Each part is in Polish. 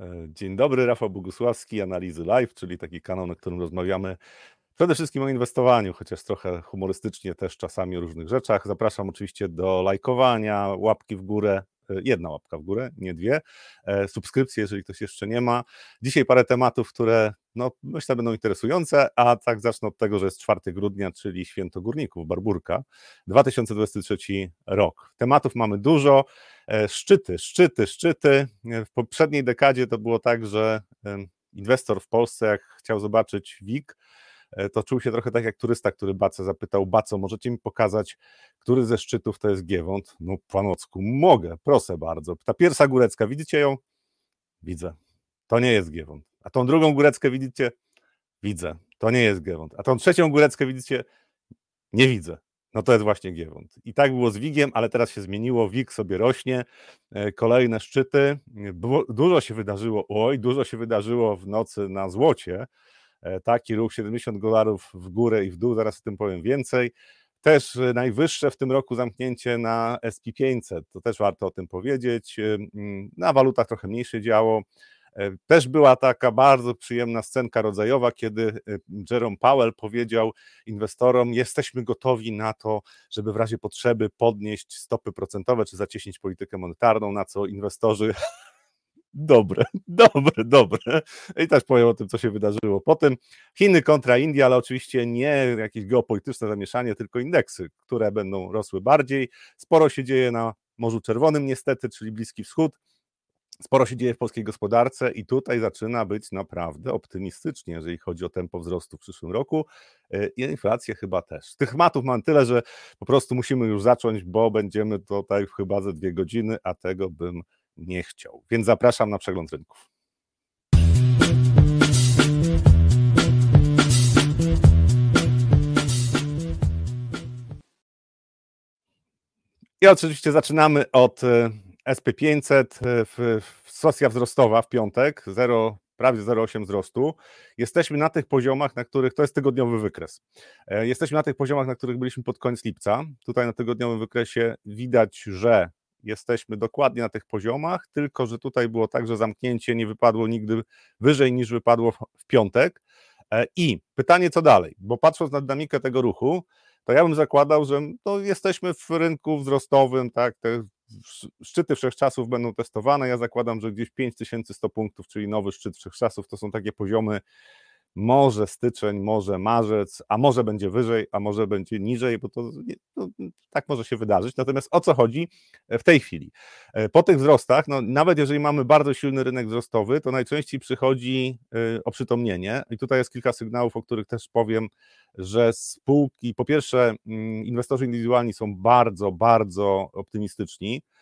E, dzień dobry, Rafał Bogusławski, Analizy Live, czyli taki kanał, na którym rozmawiamy przede wszystkim o inwestowaniu, chociaż trochę humorystycznie też czasami o różnych rzeczach. Zapraszam oczywiście do lajkowania, łapki w górę, jedna łapka w górę, nie dwie, e, subskrypcje, jeżeli ktoś jeszcze nie ma. Dzisiaj parę tematów, które no, myślę będą interesujące, a tak zacznę od tego, że jest 4 grudnia, czyli Święto Górników, Barburka, 2023 rok. Tematów mamy dużo, E, szczyty, szczyty, szczyty. E, w poprzedniej dekadzie to było tak, że inwestor w Polsce, jak chciał zobaczyć WIG, to czuł się trochę tak jak turysta, który Bace zapytał, Baco, możecie mi pokazać, który ze szczytów to jest Giewont? No, panocku, mogę, proszę bardzo. Ta pierwsza górecka, widzicie ją? Widzę. To nie jest Giewont. A tą drugą góreckę widzicie? Widzę. To nie jest Giewont. A tą trzecią góreckę widzicie? Nie widzę no to jest właśnie Giewont. I tak było z WIG-iem, ale teraz się zmieniło, WIG sobie rośnie, e, kolejne szczyty, dużo się wydarzyło, oj, dużo się wydarzyło w nocy na złocie, e, taki ruch 70 dolarów w górę i w dół, zaraz o tym powiem więcej. Też e, najwyższe w tym roku zamknięcie na SP500, to też warto o tym powiedzieć. Na walutach trochę mniejsze działo. E, też była taka bardzo przyjemna scenka rodzajowa, kiedy e, Jerome Powell powiedział inwestorom: Jesteśmy gotowi na to, żeby w razie potrzeby podnieść stopy procentowe czy zacieśnić politykę monetarną, na co inwestorzy dobre, dobre, dobre. I też powiem o tym, co się wydarzyło. Potem Chiny kontra India, ale oczywiście nie jakieś geopolityczne zamieszanie, tylko indeksy, które będą rosły bardziej. Sporo się dzieje na Morzu Czerwonym, niestety, czyli Bliski Wschód. Sporo się dzieje w polskiej gospodarce i tutaj zaczyna być naprawdę optymistycznie, jeżeli chodzi o tempo wzrostu w przyszłym roku y, i inflację chyba też. Tych matów mam tyle, że po prostu musimy już zacząć, bo będziemy tutaj chyba ze dwie godziny, a tego bym nie chciał. Więc zapraszam na przegląd rynków. I oczywiście zaczynamy od y, SP500 e, w, w sesja wzrostowa w piątek, 0, prawie 0,8 wzrostu. Jesteśmy na tych poziomach, na których to jest tygodniowy wykres. E, jesteśmy na tych poziomach, na których byliśmy pod koniec lipca. Tutaj na tygodniowym wykresie widać, że jesteśmy dokładnie na tych poziomach, tylko że tutaj było tak, że zamknięcie nie wypadło nigdy wyżej niż wypadło w piątek. E, I pytanie, co dalej? Bo patrząc na dynamikę tego ruchu, to ja bym zakładał, że to jesteśmy w rynku wzrostowym, tak, te szczyty wszechczasów będą testowane. Ja zakładam, że gdzieś 5100 punktów, czyli nowy szczyt wszechczasów, to są takie poziomy może styczeń, może marzec, a może będzie wyżej, a może będzie niżej, bo to, to, tak może się wydarzyć. Natomiast o co chodzi w tej chwili? E, po tych wzrostach, no, nawet jeżeli mamy bardzo silny rynek wzrostowy, to najczęściej przychodzi e, oprzytomnienie i tutaj jest kilka sygnałów, o których też powiem, że spółki, po pierwsze mm, inwestorzy indywidualni są bardzo, bardzo optymistyczni, E,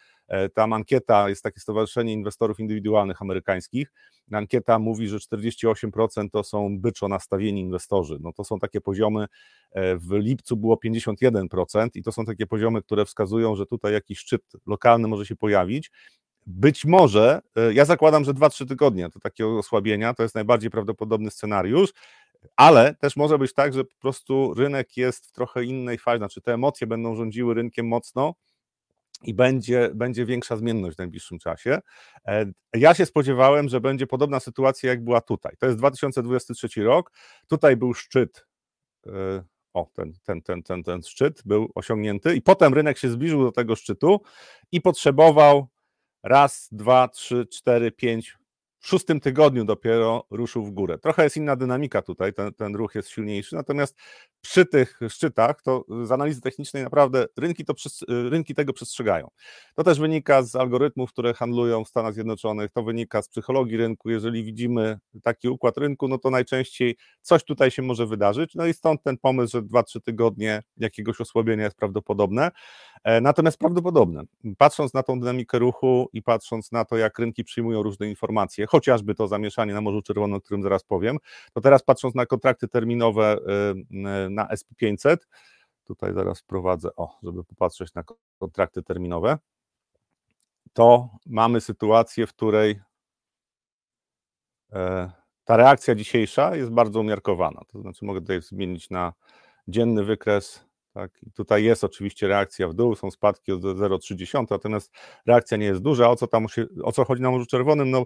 tam ankieta, jest takie stowarzyszenie inwestorów indywidualnych amerykańskich, ankieta mówi, że 48% to są byczo nastawieni inwestorzy. No to są takie poziomy, e, w lipcu było 51% i to są takie poziomy, które wskazują, że tutaj jakiś szczyt lokalny może się pojawić. Być może, e, ja zakładam, że 2-3 tygodnie to takie osłabienia, to jest najbardziej prawdopodobny scenariusz, ale też może być tak, że po prostu rynek jest w trochę innej fazie, znaczy te emocje będą rządziły rynkiem mocno, i będzie, będzie większa zmienność w najbliższym czasie. E, ja się spodziewałem, że będzie podobna sytuacja, jak była tutaj. To jest 2023 rok. Tutaj był szczyt. E, o, ten, ten, ten, ten, ten szczyt był osiągnięty, i potem rynek się zbliżył do tego szczytu i potrzebował raz, dwa, trzy, cztery, pięć, szóstym tygodniu dopiero ruszył w górę. Trochę jest inna dynamika tutaj, ten, ten ruch jest silniejszy, natomiast przy tych szczytach, to z analizy technicznej naprawdę rynki, to, rynki tego przestrzegają. To też wynika z algorytmów, które handlują w Stanach Zjednoczonych, to wynika z psychologii rynku. Jeżeli widzimy taki układ rynku, no to najczęściej coś tutaj się może wydarzyć, no i stąd ten pomysł, że 2-3 tygodnie jakiegoś osłabienia jest prawdopodobne. E, natomiast prawdopodobne, patrząc na tą dynamikę ruchu i patrząc na to, jak rynki przyjmują różne informacje, chociażby to zamieszanie na Morzu Czerwonym, o którym zaraz powiem, to teraz patrząc na kontrakty terminowe y, na SP500, tutaj zaraz wprowadzę, o, żeby popatrzeć na kontrakty terminowe, to mamy sytuację, w której e, ta reakcja dzisiejsza jest bardzo umiarkowana. To znaczy, mogę tutaj zmienić na dzienny wykres, Tak? Tutaj jest oczywiście reakcja w dół, są spadki od 0,3, natomiast reakcja nie jest duża. O co tam się, o co chodzi na Morzu Czerwonym? No,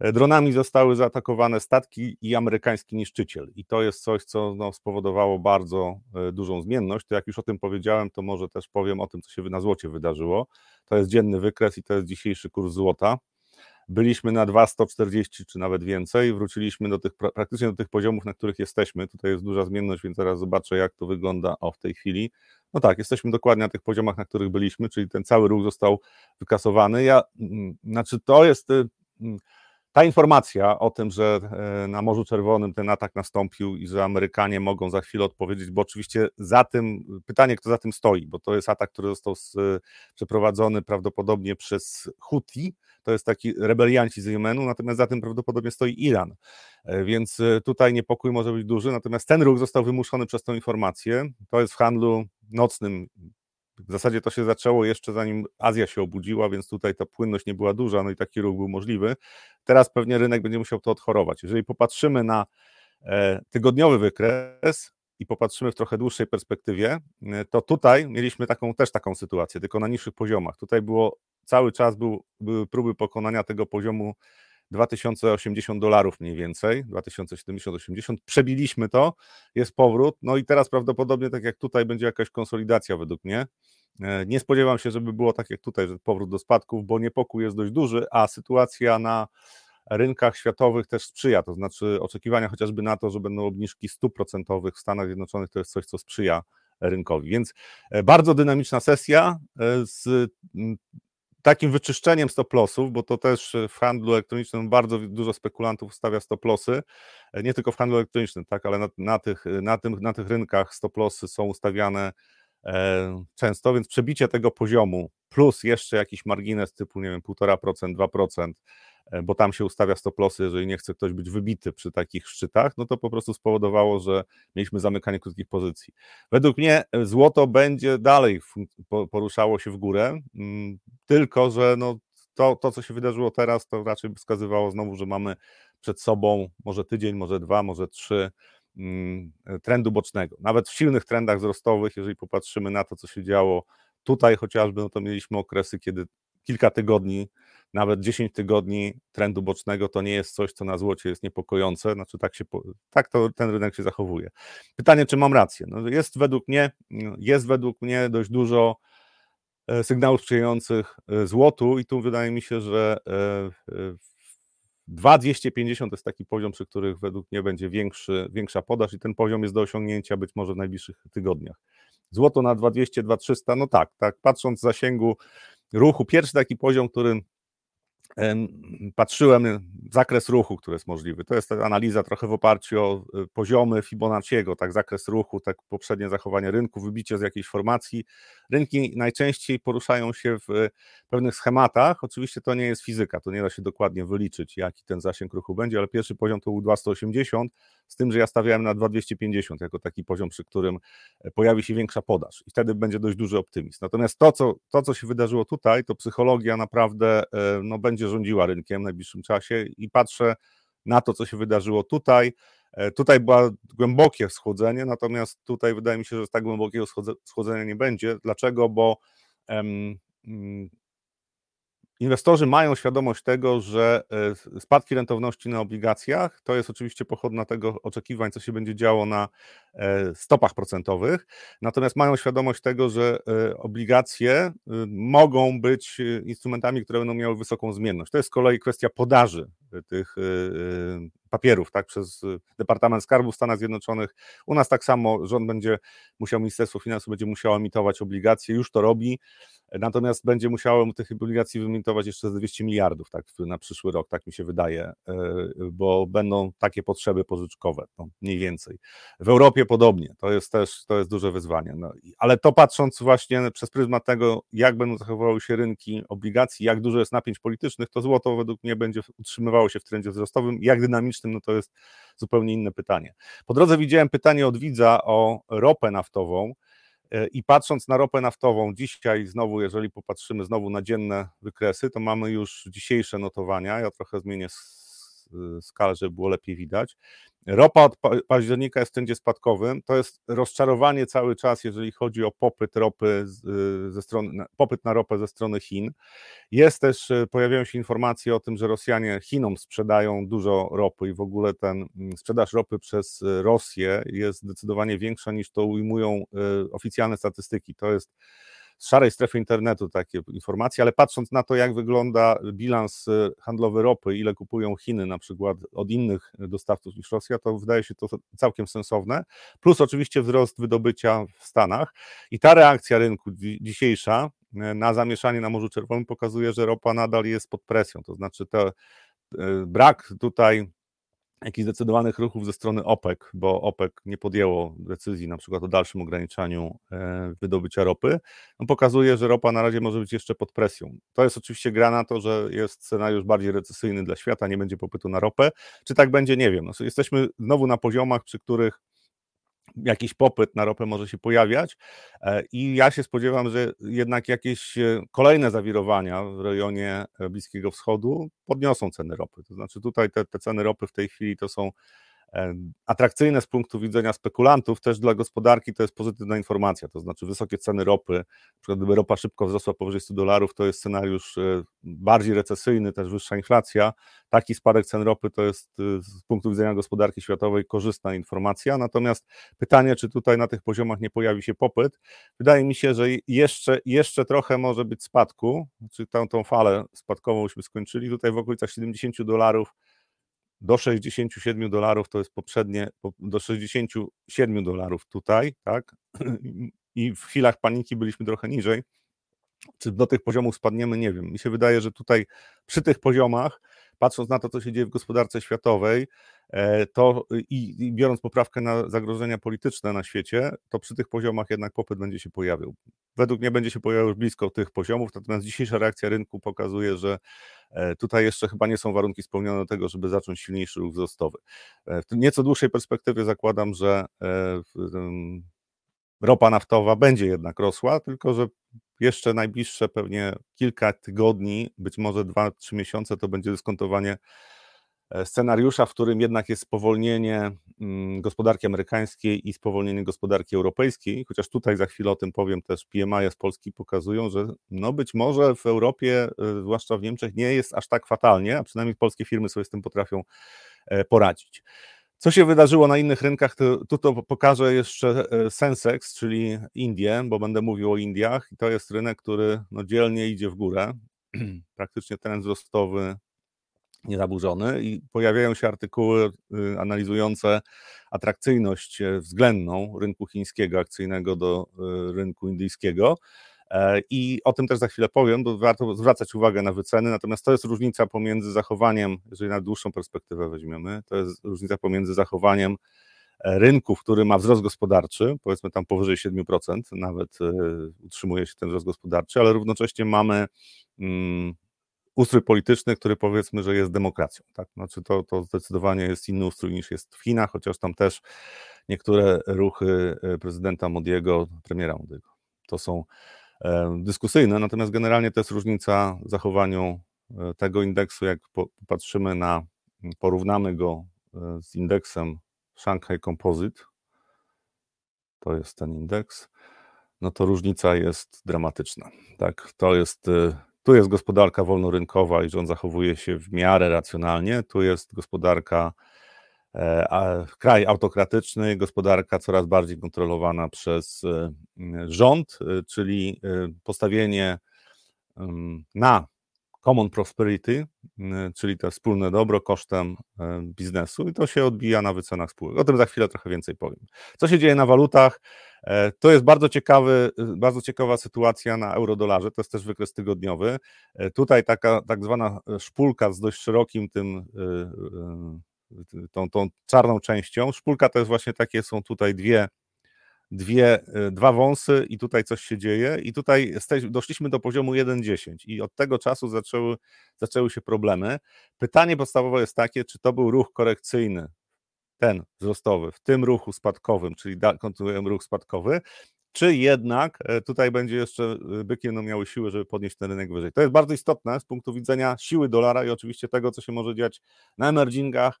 e, dronami zostały zaatakowane statki i amerykański niszczyciel. I to jest coś, co no, spowodowało bardzo e, dużą zmienność. To jak już o tym powiedziałem, to może też powiem o tym, co się na złocie wydarzyło. To jest dzienny wykres i to jest dzisiejszy kurs złota byliśmy na 2,140 czy nawet więcej, wróciliśmy do tych, praktycznie do tych poziomów, na których jesteśmy. Tutaj jest duża zmienność, więc zaraz zobaczę, jak to wygląda o w tej chwili. No tak, jesteśmy dokładnie na tych poziomach, na których byliśmy, czyli ten cały ruch został wykasowany. Ja, mm, znaczy to jest y, mm, ta informacja o tym, że e, na Morzu Czerwonym ten atak nastąpił i że Amerykanie mogą za chwilę odpowiedzieć, bo oczywiście za tym, pytanie, kto za tym stoi, bo to jest atak, który został przeprowadzony prawdopodobnie przez Houthi, to jest taki rebelianci z Jemenu, natomiast za tym prawdopodobnie stoi Iran. E, więc e, tutaj niepokój może być duży, natomiast ten ruch został wymuszony przez tą informację. To jest w handlu nocnym. W zasadzie to się zaczęło jeszcze zanim Azja się obudziła, więc tutaj ta płynność nie była duża, no i taki ruch był możliwy. Teraz pewnie rynek będzie musiał to odchorować. Jeżeli popatrzymy na e, tygodniowy wykres, i popatrzymy w trochę dłuższej perspektywie, to tutaj mieliśmy taką też taką sytuację, tylko na niższych poziomach. Tutaj było cały czas był, były próby pokonania tego poziomu 2080 dolarów mniej więcej, 2070-80, przebiliśmy to, jest powrót, no i teraz prawdopodobnie tak jak tutaj będzie jakaś konsolidacja według mnie. E, nie spodziewam się, żeby było tak jak tutaj, że powrót do spadków, bo niepokój jest dość duży, a sytuacja na rynkach światowych też sprzyja, to znaczy oczekiwania chociażby na to, że będą obniżki stóp procentowych w Stanach Zjednoczonych, to jest coś, co sprzyja rynkowi. Więc e, bardzo dynamiczna sesja e, z takim wyczyszczeniem stop lossów, bo to też w handlu elektronicznym bardzo dużo spekulantów stawia stop lossy, e, nie tylko w handlu elektronicznym, tak, ale na, na, tych, na, tym, na tych rynkach stop lossy są ustawiane często, więc przebicie tego poziomu plus jeszcze jakiś margines typu, nie wiem, 1,5%, 2%, E, bo tam się ustawia stop lossy, jeżeli nie chce ktoś być wybity przy takich szczytach, no to po prostu spowodowało, że mieliśmy zamykanie krótkich pozycji. Według mnie e, złoto będzie dalej poruszało się w górę, mm, tylko że no to, to, co się wydarzyło teraz, to raczej wskazywało znowu, że mamy przed sobą może tydzień, może dwa, może trzy trendu bocznego. Nawet w silnych trendach wzrostowych, jeżeli popatrzymy na to, co się działo tutaj chociażby, no to mieliśmy okresy, kiedy kilka tygodni nawet 10 tygodni trendu bocznego to nie jest coś, co na złocie jest niepokojące, znaczy tak, się, tak to ten rynek się zachowuje. Pytanie, czy mam rację? No jest według mnie, jest według mnie dość dużo e, sygnałów sprzyjających e, złotu i tu wydaje mi się, że 2250 e, to jest taki poziom, przy których według mnie będzie większy, większa podaż i ten poziom jest do osiągnięcia być może w najbliższych tygodniach. Złoto na 2200, 2300, no tak, tak, patrząc z zasięgu ruchu, pierwszy taki poziom, którym patrzyłem zakres ruchu, który jest możliwy. To jest analiza trochę w oparciu o y, poziomy Fibonacciego, tak zakres ruchu, tak poprzednie zachowanie rynku, wybicie z jakiejś formacji. Rynki najczęściej poruszają się w pewnych schematach. Oczywiście to nie jest fizyka, to nie da się dokładnie wyliczyć, jaki ten zasięg ruchu będzie, ale pierwszy poziom to był 280, z tym, że ja stawiałem na 2250 jako taki poziom, przy którym e, pojawi się większa podaż i wtedy będzie dość duży optymizm. Natomiast to, co, to, co się wydarzyło tutaj, to psychologia naprawdę e, no, będzie rządziła rynkiem w najbliższym czasie i patrzę na to, co się wydarzyło tutaj. E, tutaj było głębokie schłodzenie, natomiast tutaj wydaje mi się, że tak głębokiego schłodzenia nie będzie. Dlaczego? Bo um, Inwestorzy mają świadomość tego, że e, spadki rentowności na obligacjach to jest oczywiście pochodna tego oczekiwań, co się będzie działo na e, stopach procentowych, natomiast mają świadomość tego, że e, obligacje mogą być instrumentami, które będą miały wysoką zmienność. To jest z kolei kwestia podaży tych papierów, tak, przez Departament Skarbu Stanów Zjednoczonych. U nas tak samo rząd będzie musiał, Ministerstwo Finansów będzie musiało emitować obligacje, już to robi. Natomiast będzie musiało tych obligacji wymitować jeszcze z 200 miliardów tak, na przyszły rok, tak mi się wydaje, e, bo będą takie potrzeby pożyczkowe, no, mniej więcej. W Europie podobnie, to jest też to jest duże wyzwanie. No, ale to patrząc właśnie przez pryzmat tego, jak będą zachowywały się rynki obligacji, jak dużo jest napięć politycznych, to złoto według mnie będzie utrzymywało się w trendzie wzrostowym. Jak dynamicznym, no to jest zupełnie inne pytanie. Po drodze widziałem pytanie od widza o ropę naftową. E, I patrząc na ropę naftową, dzisiaj znowu, jeżeli popatrzymy znowu na dzienne wykresy, to mamy już dzisiejsze notowania. Ja trochę zmienię skalę, żeby było lepiej widać. Ropa od października jest w trendzie spadkowym. To jest rozczarowanie cały czas, jeżeli chodzi o popyt ropy ze strony, popyt na ropę ze strony Chin. Jest też, pojawiają się informacje o tym, że Rosjanie Chinom sprzedają dużo ropy i w ogóle ten mm, sprzedaż ropy przez Rosję jest zdecydowanie większa niż to ujmują oficjalne statystyki. To jest z szarej strefy internetu takie informacje, ale patrząc na to, jak wygląda bilans e, handlowy ropy, ile kupują Chiny na przykład od innych dostawców niż Rosja, to wydaje się to całkiem sensowne. Plus oczywiście wzrost wydobycia w Stanach i ta reakcja rynku dzisiejsza e, na zamieszanie na Morzu Czerwonym pokazuje, że ropa nadal jest pod presją, to znaczy to e, brak tutaj jakichś zdecydowanych ruchów ze strony OPEC, bo OPEC nie podjęło decyzji na przykład o dalszym ograniczaniu e, wydobycia ropy, no pokazuje, że ropa na razie może być jeszcze pod presją. To jest oczywiście gra na to, że jest scenariusz bardziej recesyjny dla świata, nie będzie popytu na ropę. Czy tak będzie, nie wiem. No, jesteśmy znowu na poziomach, przy których jakiś popyt na ropę może się pojawiać e, i ja się spodziewam, że jednak jakieś e, kolejne zawirowania w rejonie e, Bliskiego Wschodu podniosą ceny ropy. To znaczy tutaj te, te ceny ropy w tej chwili to są atrakcyjne z punktu widzenia spekulantów, też dla gospodarki to jest pozytywna informacja, to znaczy wysokie ceny ropy, na przykład gdyby ropa szybko wzrosła powyżej 100 dolarów, to jest scenariusz e, bardziej recesyjny, też wyższa inflacja, taki spadek cen ropy to jest e, z punktu widzenia gospodarki światowej korzystna informacja, natomiast pytanie, czy tutaj na tych poziomach nie pojawi się popyt, wydaje mi się, że jeszcze, jeszcze trochę może być spadku, czy tą, tą falę spadkową byśmy skończyli, tutaj w okolicach 70 dolarów do 67 dolarów to jest poprzednie, do 67 dolarów tutaj, tak? I w chwilach paniki byliśmy trochę niżej. Czy do tych poziomów spadniemy, nie wiem. Mi się wydaje, że tutaj przy tych poziomach, patrząc na to, co się dzieje w gospodarce światowej, e, to i, i, biorąc poprawkę na zagrożenia polityczne na świecie, to przy tych poziomach jednak popyt będzie się pojawił. Według mnie będzie się pojawiał już blisko tych poziomów, natomiast dzisiejsza reakcja rynku pokazuje, że e, tutaj jeszcze chyba nie są warunki spełnione do tego, żeby zacząć silniejszy ruch wzrostowy. E, w nieco dłuższej perspektywie zakładam, że ropa naftowa będzie jednak rosła, tylko że jeszcze najbliższe pewnie kilka tygodni, być może dwa, trzy miesiące, to będzie dyskontowanie e, scenariusza, w którym jednak jest spowolnienie mm, gospodarki amerykańskiej i spowolnienie gospodarki europejskiej, chociaż tutaj za chwilę o tym powiem też PMI z Polski pokazują, że no być może w Europie, e, zwłaszcza w Niemczech, nie jest aż tak fatalnie, a przynajmniej polskie firmy sobie z tym potrafią e, poradzić. Co się wydarzyło na innych rynkach, to, tu to pokażę jeszcze e, Sensex, czyli Indie, bo będę mówił o Indiach. I to jest rynek, który no, dzielnie idzie w górę, praktycznie trend wzrostowy niezaburzony. I pojawiają się artykuły y, analizujące atrakcyjność e, względną rynku chińskiego akcyjnego do y, rynku indyjskiego. E, I o tym też za chwilę powiem, bo warto zwracać uwagę na wyceny. Natomiast to jest różnica pomiędzy zachowaniem, jeżeli na dłuższą perspektywę weźmiemy, to jest różnica pomiędzy zachowaniem e, rynku, który ma wzrost gospodarczy, powiedzmy tam powyżej 7%, nawet e, utrzymuje się ten wzrost gospodarczy, ale równocześnie mamy um, ustrój polityczny, który powiedzmy, że jest demokracją. Tak? Znaczy to, to zdecydowanie jest inny ustrój niż jest w Chinach, chociaż tam też niektóre ruchy prezydenta Modiego, premiera Modiego, to są dyskusyjne, natomiast generalnie to jest różnica w zachowaniu e, tego indeksu, jak popatrzymy na, porównamy go e, z indeksem Shanghai Composite, to jest ten indeks, no to różnica jest dramatyczna. Tak, to jest, e, tu jest gospodarka wolnorynkowa i on zachowuje się w miarę racjonalnie, tu jest gospodarka kraj autokratyczny, gospodarka coraz bardziej kontrolowana przez e, rząd, e, czyli postawienie na common prosperity, czyli to wspólne dobro kosztem biznesu i to się odbija na wycenach spółek. O tym za chwilę trochę więcej powiem. Co się dzieje na walutach? To jest bardzo ciekawy, bardzo ciekawa sytuacja na eurodolarze, to jest też wykres tygodniowy. Tutaj taka tak zwana szpulka z dość szerokim tym tą, tą czarną częścią. Szpulka to jest właśnie takie, są tutaj dwie, dwie, e, dwa wąsy i tutaj coś się dzieje i tutaj doszliśmy do poziomu 1,10 i od tego czasu zaczęły, zaczęły się problemy. Pytanie podstawowe jest takie, czy to był ruch korekcyjny, ten wzrostowy, w tym ruchu spadkowym, czyli kontynuujemy ruch spadkowy, czy jednak e, tutaj będzie jeszcze byki no miały siłę, żeby podnieść ten rynek wyżej. To jest bardzo istotne z punktu widzenia siły dolara i oczywiście tego, co się może dziać na emergingach,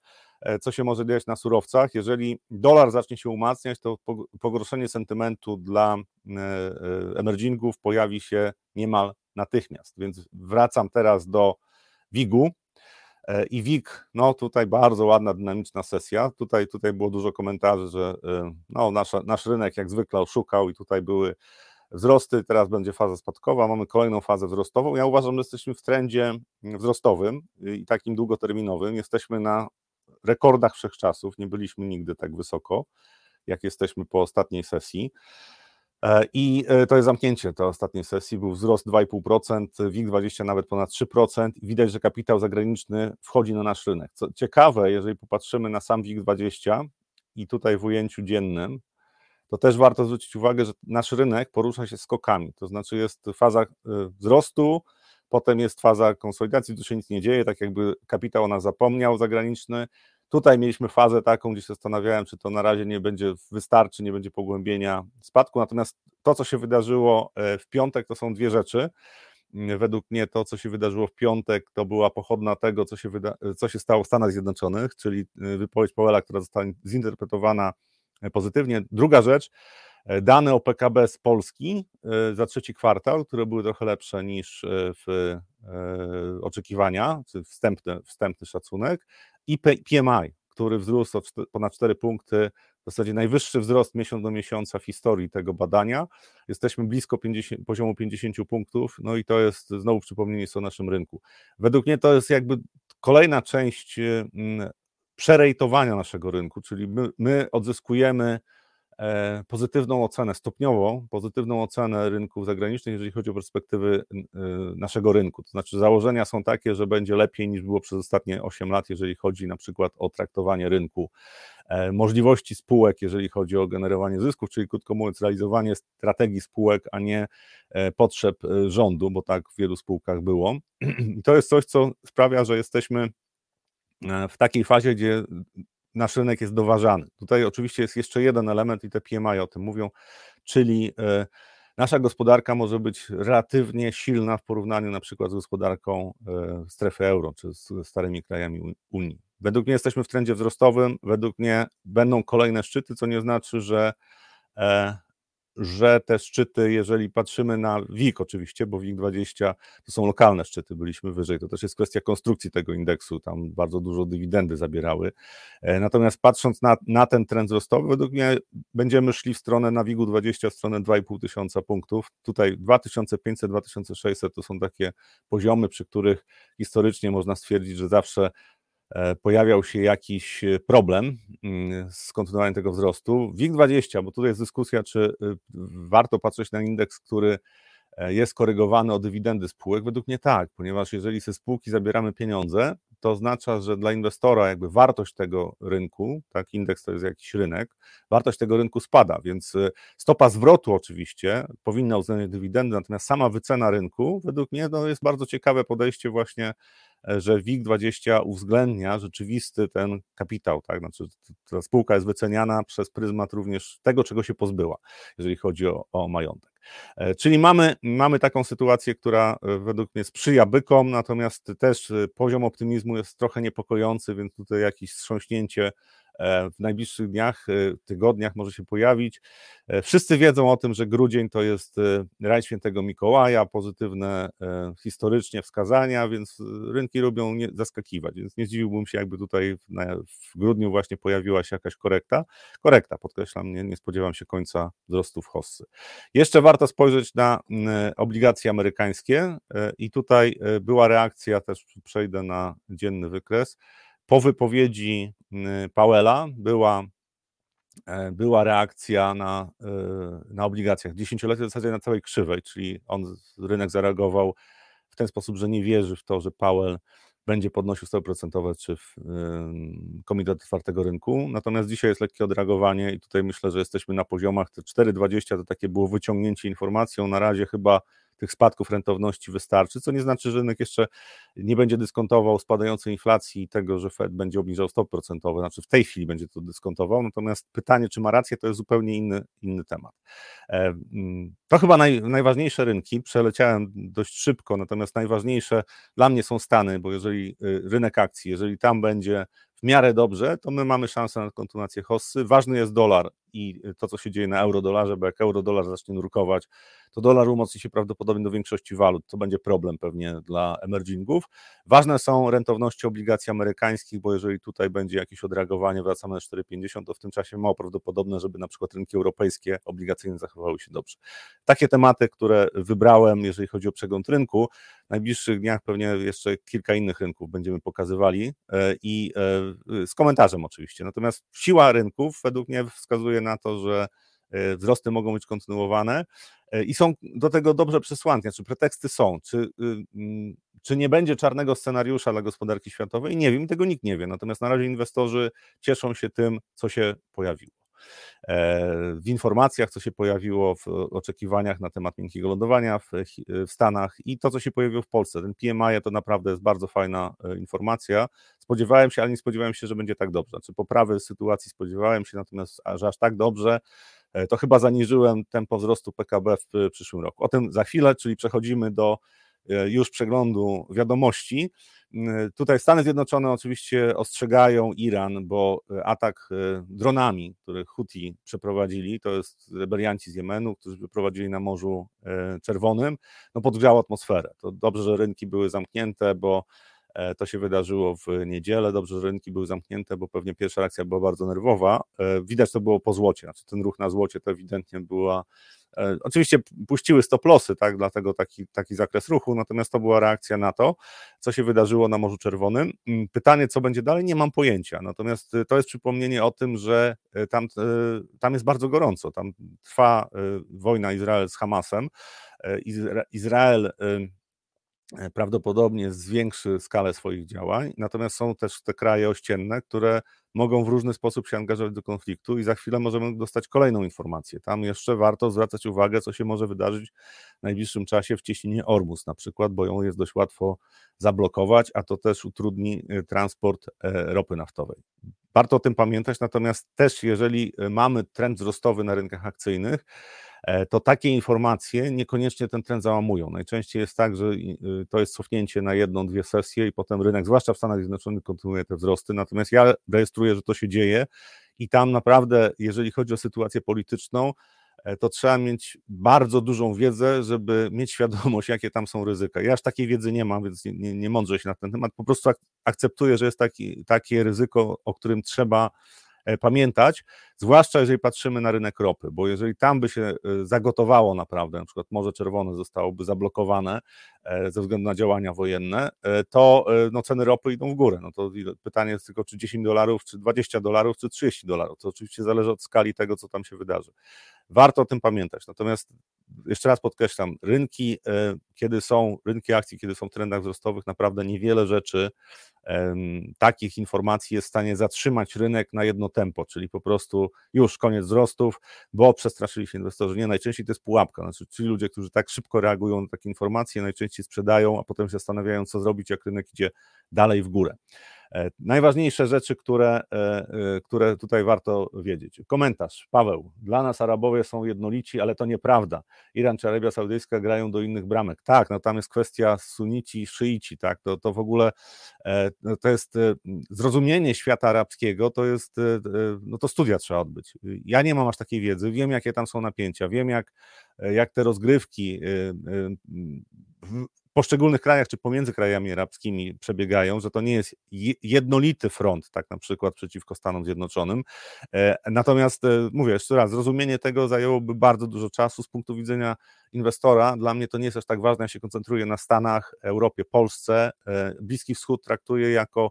co się może dziać na surowcach. Jeżeli dolar zacznie się umacniać, to pogorszenie sentymentu dla emergingów pojawi się niemal natychmiast. Więc wracam teraz do WIG-u. E, I WIG, no tutaj bardzo ładna, dynamiczna sesja. Tutaj, tutaj było dużo komentarzy, że e, no, nasz rynek jak zwykle oszukał i tutaj były wzrosty, teraz będzie faza spadkowa, mamy kolejną fazę wzrostową. Ja uważam, że jesteśmy w trendzie wzrostowym i takim długoterminowym. Jesteśmy na rekordach wszechczasów, nie byliśmy nigdy tak wysoko, jak jesteśmy po ostatniej sesji. E, I e, to jest zamknięcie. Tej ostatniej sesji, był wzrost 2,5%, WIG20 nawet ponad 3% i widać, że kapitał zagraniczny wchodzi na nasz rynek. Co ciekawe, jeżeli popatrzymy na sam WIG20 i tutaj w ujęciu dziennym, to też warto zwrócić uwagę, że nasz rynek porusza się skokami, to znaczy jest faza e, wzrostu, potem jest faza konsolidacji, tu się nic nie dzieje, tak jakby kapitał o nas zapomniał zagraniczny, Tutaj mieliśmy fazę taką, gdzie się zastanawiałem, czy to na razie nie będzie wystarczy, nie będzie pogłębienia spadku. Natomiast to, co się wydarzyło e, w piątek, to są dwie rzeczy. Mm, według mnie to, co się wydarzyło w piątek, to była pochodna tego, co się, wyda- co się stało w Stanach Zjednoczonych, czyli e, wypowiedź Powella, która została zinterpretowana e, pozytywnie. Druga rzecz, dane o PKB z Polski za trzeci kwartał, które były trochę lepsze niż w oczekiwania, czy wstępny, wstępny szacunek i PMI, który wzrósł o ponad 4 punkty, w zasadzie najwyższy wzrost miesiąc do miesiąca w historii tego badania. Jesteśmy blisko 50, poziomu 50 punktów, no i to jest znowu przypomnienie o naszym rynku. Według mnie to jest jakby kolejna część mm, przerejtowania naszego rynku, czyli my, my odzyskujemy E, pozytywną ocenę, stopniowo pozytywną ocenę rynków zagranicznych, jeżeli chodzi o perspektywy e, naszego rynku. To znaczy założenia są takie, że będzie lepiej niż było przez ostatnie 8 lat, jeżeli chodzi na przykład o traktowanie rynku, e, możliwości spółek, jeżeli chodzi o generowanie zysków, czyli krótko mówiąc realizowanie strategii spółek, a nie potrzeb rządu, bo tak w wielu spółkach było. I to jest coś, co sprawia, że jesteśmy w takiej fazie, gdzie nasz rynek jest doważany. Tutaj oczywiście jest jeszcze jeden element i te PMI o tym mówią, czyli e, nasza gospodarka może być relatywnie silna w porównaniu na przykład z gospodarką e, strefy euro czy z starymi krajami Unii. Według mnie jesteśmy w trendzie wzrostowym, według mnie będą kolejne szczyty, co nie znaczy, że e, że te szczyty, jeżeli patrzymy na WIG oczywiście, bo WIG 20 to są lokalne szczyty, byliśmy wyżej, to też jest kwestia konstrukcji tego indeksu, tam bardzo dużo dywidendy zabierały. E, natomiast patrząc na, na ten trend wzrostowy, według mnie będziemy szli w stronę na WIG-u 20, w stronę 2,5 tysiąca punktów. Tutaj 2500-2600 to są takie poziomy, przy których historycznie można stwierdzić, że zawsze pojawiał się jakiś e, problem mm, z kontynuowaniem tego wzrostu. WIG20, bo tutaj jest dyskusja, czy y, warto patrzeć na indeks, który e, jest korygowany o dywidendy spółek. Według mnie tak, ponieważ jeżeli ze spółki zabieramy pieniądze, to oznacza, że dla inwestora jakby wartość tego rynku, tak, indeks to jest jakiś rynek, wartość tego rynku spada, więc y, stopa zwrotu oczywiście powinna uwzględniać dywidendy, natomiast sama wycena rynku według mnie no, jest bardzo ciekawe podejście właśnie że WIG20 uwzględnia rzeczywisty ten kapitał, tak? Znaczy, ta spółka jest wyceniana przez pryzmat również tego, czego się pozbyła, jeżeli chodzi o, o majątek. E, czyli mamy, mamy taką sytuację, która e, według mnie sprzyja bykom, natomiast też e, poziom optymizmu jest trochę niepokojący, więc tutaj jakieś wstrząśnięcie w najbliższych dniach, e, tygodniach może się pojawić. E, wszyscy wiedzą o tym, że grudzień to jest raj świętego Mikołaja, pozytywne historycznie wskazania, więc rynki lubią nie zaskakiwać, więc nie zdziwiłbym się, jakby tutaj w, w grudniu właśnie pojawiła się jakaś korekta. Korekta, podkreślam, nie, nie spodziewam się końca wzrostu w hossy. Jeszcze warto spojrzeć na obligacje amerykańskie i tutaj była reakcja, też przejdę na dzienny wykres, po wypowiedzi y, Powella była, e, była reakcja na, y, na obligacjach. Dziesięciolecie w zasadzie na całej krzywej, czyli on, rynek zareagował w ten sposób, że nie wierzy w to, że Powell będzie podnosił stopy procentowe czy w Komitet Otwartego Rynku. Natomiast dzisiaj jest lekkie odreagowanie i tutaj myślę, że jesteśmy na poziomach te 4,20 to takie było wyciągnięcie informacją. Na razie chyba tych spadków rentowności wystarczy, co nie znaczy, że rynek jeszcze nie będzie dyskontował spadającej inflacji i tego, że Fed będzie obniżał stop procentowe, znaczy w tej chwili będzie to dyskontował, natomiast pytanie, czy ma rację, to jest zupełnie inny, inny temat. E, mm, to chyba naj, najważniejsze rynki, przeleciałem dość szybko, natomiast najważniejsze dla mnie są Stany, bo jeżeli y, rynek akcji, jeżeli tam będzie w miarę dobrze, to my mamy szansę na kontynuację hossy. Ważny jest dolar i to, co się dzieje na euro-dolarze, bo jak euro-dolar zacznie nurkować, to dolar umocni się prawdopodobnie do większości walut. To będzie problem pewnie dla emergingów. Ważne są rentowności obligacji amerykańskich, bo jeżeli tutaj będzie jakieś odreagowanie, wracamy na 4,50, to w tym czasie mało prawdopodobne, żeby na przykład rynki europejskie obligacyjne zachowały się dobrze. Takie tematy, które wybrałem, jeżeli chodzi o przegląd rynku, najbliższych dniach pewnie jeszcze kilka innych rynków będziemy pokazywali e, i e, z komentarzem oczywiście. Natomiast siła rynków według mnie wskazuje na to, że e, wzrosty mogą być kontynuowane i są do tego dobrze przesłanki, czy znaczy preteksty są, czy, y, mm, czy nie będzie czarnego scenariusza dla gospodarki światowej, nie wiem, tego nikt nie wie, natomiast na razie inwestorzy cieszą się tym, co się pojawiło. E, w informacjach, co się pojawiło w oczekiwaniach na temat miękkiego lądowania w, w Stanach i to, co się pojawiło w Polsce. Ten PMI to naprawdę jest bardzo fajna informacja. Spodziewałem się, ale nie spodziewałem się, że będzie tak dobrze. Znaczy poprawy sytuacji spodziewałem się, natomiast że aż tak dobrze, e, to chyba zaniżyłem tempo wzrostu PKB w przyszłym roku. O tym za chwilę, czyli przechodzimy do e, już przeglądu wiadomości. Tutaj Stany Zjednoczone oczywiście ostrzegają Iran, bo e, atak dronami, który Houthi przeprowadzili, to jest rebelianci z Jemenu, którzy wyprowadzili na Morzu Czerwonym, no podgrzało atmosferę. To dobrze, że rynki były zamknięte, bo to się wydarzyło w niedzielę. Dobrze, że rynki były zamknięte, bo pewnie pierwsza reakcja była bardzo nerwowa. E, widać to było po złocie, znaczy ten ruch na złocie to ewidentnie była. E, oczywiście puściły stoplosy, tak, dlatego taki, taki zakres ruchu, natomiast to była reakcja na to, co się wydarzyło na Morzu Czerwonym. Mm, pytanie, co będzie dalej, nie mam pojęcia. Natomiast to jest przypomnienie o tym, że tam, tam jest bardzo gorąco. Tam trwa wojna Izrael z Hamasem. Izrael E, prawdopodobnie zwiększy skalę swoich działań, natomiast są też te kraje ościenne, które mogą w różny sposób się angażować do konfliktu i za chwilę możemy dostać kolejną informację. Tam jeszcze warto zwracać uwagę, co się może wydarzyć w najbliższym czasie w cieśninie Ormus na przykład, bo ją jest dość łatwo zablokować, a to też utrudni e, transport e, ropy naftowej. Warto o tym pamiętać, natomiast też jeżeli mamy trend wzrostowy na rynkach akcyjnych, E, to takie informacje niekoniecznie ten trend załamują. Najczęściej jest tak, że y, to jest cofnięcie na jedną, dwie sesje i potem rynek, zwłaszcza w Stanach Zjednoczonych, kontynuuje te wzrosty. Natomiast ja rejestruję, że to się dzieje i tam naprawdę, jeżeli chodzi o sytuację polityczną, e, to trzeba mieć bardzo dużą wiedzę, żeby mieć świadomość, jakie tam są ryzyka. Ja aż takiej wiedzy nie mam, więc nie, nie, nie mądrzę się na ten temat. Po prostu akceptuję, że jest taki, takie ryzyko, o którym trzeba pamiętać, zwłaszcza jeżeli patrzymy na rynek ropy, bo jeżeli tam by się e, zagotowało naprawdę, na przykład Morze Czerwone zostałoby zablokowane e, ze względu na działania wojenne, to no, ceny ropy idą w górę. No to pytanie jest tylko, czy 10 dolarów, czy 20 dolarów, czy 30 dolarów. To oczywiście zależy od skali tego, co tam się wydarzy. Warto o tym pamiętać. Natomiast jeszcze raz podkreślam, rynki, kiedy są, rynki akcji, kiedy są w trendach wzrostowych, naprawdę niewiele rzeczy takich informacji jest w stanie zatrzymać rynek na jedno tempo, czyli po prostu już koniec wzrostów, bo przestraszyli się inwestorzy. Nie, najczęściej to jest pułapka, znaczy ci ludzie, którzy tak szybko reagują na takie informacje, najczęściej sprzedają, a potem się zastanawiają, co zrobić, jak rynek idzie dalej w górę. E, najważniejsze rzeczy, które, e, e, które tutaj warto wiedzieć. Komentarz. Paweł, dla nas Arabowie są jednolici, ale to nieprawda. Iran czy Arabia Saudyjska grają do innych bramek. Tak, no tam jest kwestia sunici, szyici, tak, to, to w ogóle no to jest zrozumienie świata arabskiego, to jest, no to studia trzeba odbyć. Ja nie mam aż takiej wiedzy, wiem jakie tam są napięcia, wiem jak, jak te rozgrywki poszczególnych krajach czy pomiędzy krajami arabskimi przebiegają, że to nie jest jednolity front, tak na przykład przeciwko Stanom Zjednoczonym. E, natomiast e, mówię jeszcze raz, zrozumienie tego zajęłoby bardzo dużo czasu z punktu widzenia inwestora. Dla mnie to nie jest aż tak ważne, ja się koncentruję na Stanach, Europie, Polsce. E, Bliski Wschód traktuję jako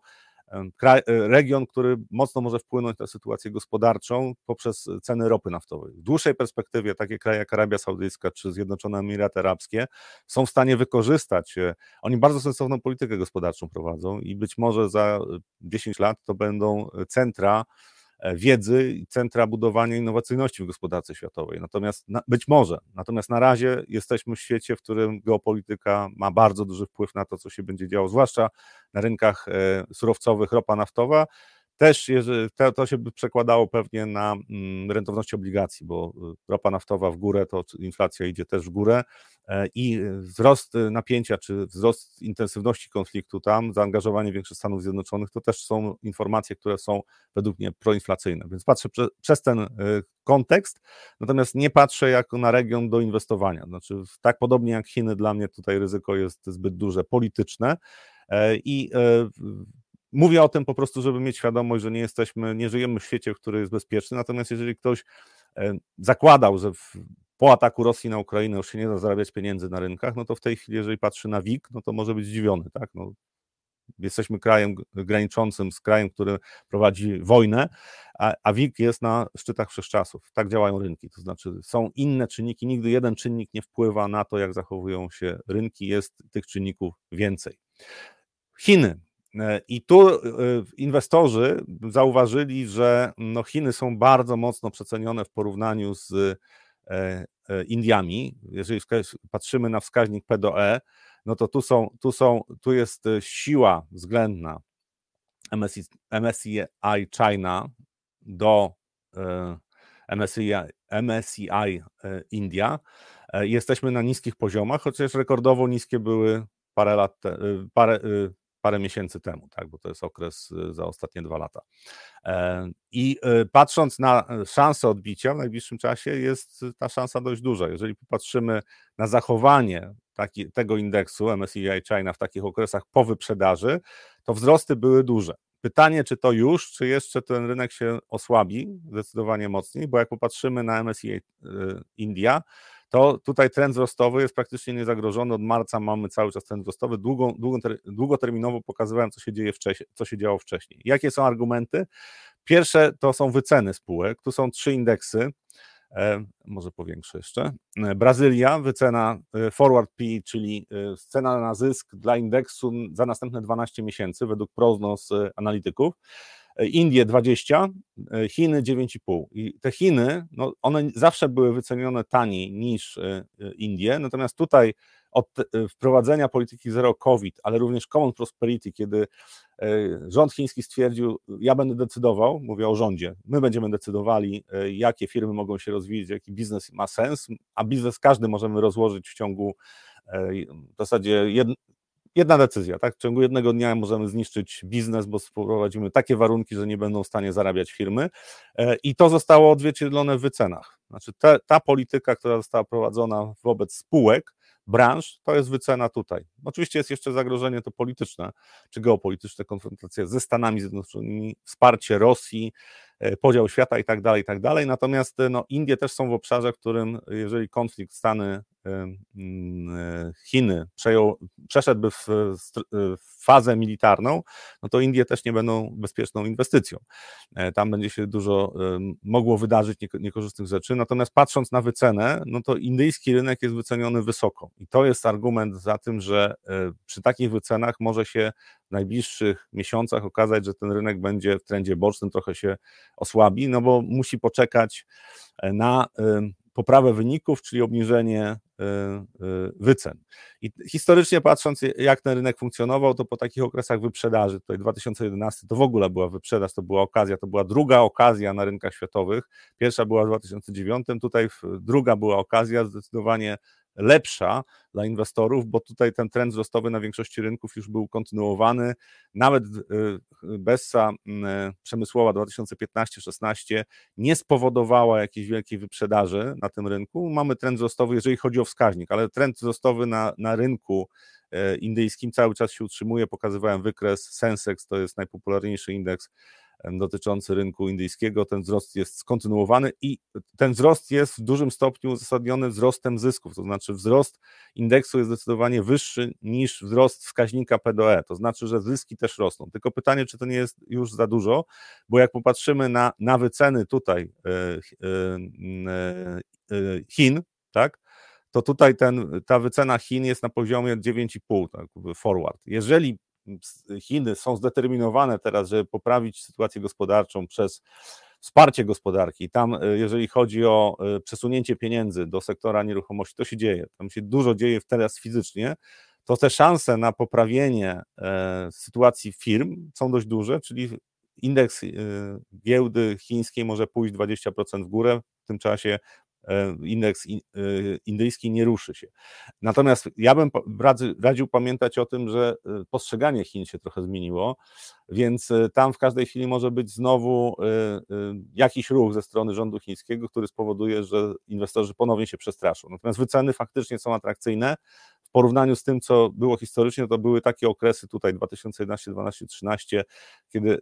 kraj, e, region, który mocno może wpłynąć na sytuację gospodarczą poprzez ceny ropy naftowej. W dłuższej perspektywie takie kraje jak Arabia Saudyjska czy Zjednoczone Emiraty Arabskie są w stanie wykorzystać, e, oni bardzo sensowną politykę gospodarczą prowadzą i być może za 10 lat to będą centra e, wiedzy i centra budowania innowacyjności w gospodarce światowej. Natomiast na, być może, natomiast na razie jesteśmy w świecie, w którym geopolityka ma bardzo duży wpływ na to, co się będzie działo, zwłaszcza na rynkach e, surowcowych, ropa naftowa. Też jeżeli, to, to się by przekładało pewnie na mm, rentowności obligacji, bo y, ropa naftowa w górę, to inflacja idzie też w górę e, i wzrost napięcia, czy wzrost intensywności konfliktu tam, zaangażowanie większych Stanów Zjednoczonych, to też są informacje, które są według mnie proinflacyjne. Więc patrzę prze, przez ten y, kontekst, natomiast nie patrzę jako na region do inwestowania. Znaczy, tak podobnie jak Chiny, dla mnie tutaj ryzyko jest zbyt duże, polityczne e, i e, Mówię o tym po prostu, żeby mieć świadomość, że nie jesteśmy, nie żyjemy w świecie, który jest bezpieczny. Natomiast jeżeli ktoś e, zakładał, że w, po ataku Rosji na Ukrainę już się nie da zarabiać pieniędzy na rynkach, no to w tej chwili, jeżeli patrzy na WIG, no to może być zdziwiony, tak? No, jesteśmy krajem graniczącym z krajem, który prowadzi wojnę, a, a WIG jest na szczytach wszechczasów. Tak działają rynki. To znaczy, są inne czynniki, nigdy jeden czynnik nie wpływa na to, jak zachowują się rynki, jest tych czynników więcej. Chiny. E, I tu e, inwestorzy zauważyli, że no Chiny są bardzo mocno przecenione w porównaniu z e, Indiami. Jeżeli patrzymy na wskaźnik P do E, no to tu, są, tu, są, tu jest siła względna MSCI, MSCI China do MSCI, MSCI India. Jesteśmy na niskich poziomach, chociaż rekordowo niskie były parę lat, parę, parę miesięcy temu, tak, bo to jest okres y, za ostatnie dwa lata. E, I y, patrząc na y, szansę odbicia w najbliższym czasie, jest ta szansa dość duża. Jeżeli popatrzymy na zachowanie taki, tego indeksu MSCI China w takich okresach po wyprzedaży, to wzrosty były duże. Pytanie, czy to już, czy jeszcze ten rynek się osłabi zdecydowanie mocniej, bo jak popatrzymy na MSCI India, to tutaj trend wzrostowy jest praktycznie niezagrożony. Od marca mamy cały czas trend wzrostowy. Długo, długoterminowo pokazywałem, co się dzieje wcześniej, co się działo wcześniej. Jakie są argumenty? Pierwsze to są wyceny spółek. Tu są trzy indeksy. E, może powiększę jeszcze. E, Brazylia, wycena e, forward P, czyli cena na zysk dla indeksu za następne 12 miesięcy według prognoz analityków. Indie 20, Chiny 9,5. I te Chiny, no one zawsze były wycenione taniej niż e, e, Indie, natomiast tutaj od e, wprowadzenia polityki zero COVID, ale również Common Prosperity, kiedy rząd chiński stwierdził, ja będę decydował, mówię o rządzie, my będziemy decydowali, jakie firmy mogą się rozwijać, jaki biznes ma sens, a biznes każdy możemy rozłożyć w ciągu w zasadzie jedna decyzja, tak? W ciągu jednego dnia możemy zniszczyć biznes, bo wprowadzimy takie warunki, że nie będą w stanie zarabiać firmy e, i to zostało odzwierciedlone w wycenach. Znaczy te, ta polityka, która została prowadzona wobec spółek, branż, to jest wycena tutaj. Oczywiście jest jeszcze zagrożenie to polityczne, czy geopolityczne, konfrontacja ze Stanami Zjednoczonymi, wsparcie Rosji, e, podział świata i tak dalej, i tak dalej. Natomiast e, no, Indie też są w obszarze, w którym jeżeli konflikt Stany Mm, Chiny przejął, przeszedłby w, w fazę militarną, no to Indie też nie będą bezpieczną inwestycją. E, tam będzie się dużo mogło wydarzyć niekorzystnych rzeczy. Natomiast patrząc na wycenę, no to indyjski rynek jest wyceniony wysoko. I to jest argument za tym, że e, przy takich wycenach może się w najbliższych miesiącach okazać, że ten rynek będzie w trendzie bocznym, trochę się osłabi, no bo musi poczekać e, na poprawę wyników, czyli obniżenie e, e, wycen. I historycznie patrząc, jak ten rynek funkcjonował, to po takich okresach wyprzedaży, tutaj 2011 to w ogóle była wyprzedaż, to była okazja, to była druga okazja na rynkach światowych. Pierwsza była w 2009, tutaj druga była okazja zdecydowanie lepsza dla inwestorów, bo tutaj ten trend wzrostowy na większości rynków już był kontynuowany. Nawet y, Bessa y, przemysłowa 2015-16 nie spowodowała jakiejś wielkiej wyprzedaży na tym rynku. Mamy trend wzrostowy, jeżeli chodzi o wskaźnik, ale trend wzrostowy na, na rynku y, indyjskim cały czas się utrzymuje. Pokazywałem wykres Sensex, to jest najpopularniejszy indeks dotyczący rynku indyjskiego, ten wzrost jest skontynuowany i ten wzrost jest w dużym stopniu uzasadniony wzrostem zysków, to znaczy wzrost indeksu jest zdecydowanie wyższy niż wzrost wskaźnika PDE, to znaczy, że zyski też rosną. Tylko pytanie, czy to nie jest już za dużo, bo jak popatrzymy na, na wyceny tutaj e, e, e, Chin, tak, to tutaj ten, ta wycena Chin jest na poziomie 9,5 tak, forward. Jeżeli Chiny są zdeterminowane teraz, żeby poprawić sytuację gospodarczą przez wsparcie gospodarki. Tam, jeżeli chodzi o przesunięcie pieniędzy do sektora nieruchomości, to się dzieje. Tam się dużo dzieje teraz fizycznie, to te szanse na poprawienie sytuacji firm są dość duże, czyli indeks giełdy chińskiej może pójść 20% w górę w tym czasie, E, indeks y, indyjski nie ruszy się. Natomiast ja bym radził pamiętać o tym, że y, postrzeganie Chin się trochę zmieniło, więc tam w każdej chwili może być znowu jakiś ruch ze strony rządu chińskiego, który spowoduje, że inwestorzy ponownie się przestraszą. Natomiast wyceny faktycznie są atrakcyjne. W porównaniu z tym, co było historycznie, to były takie okresy tutaj 2011, 12, 13, kiedy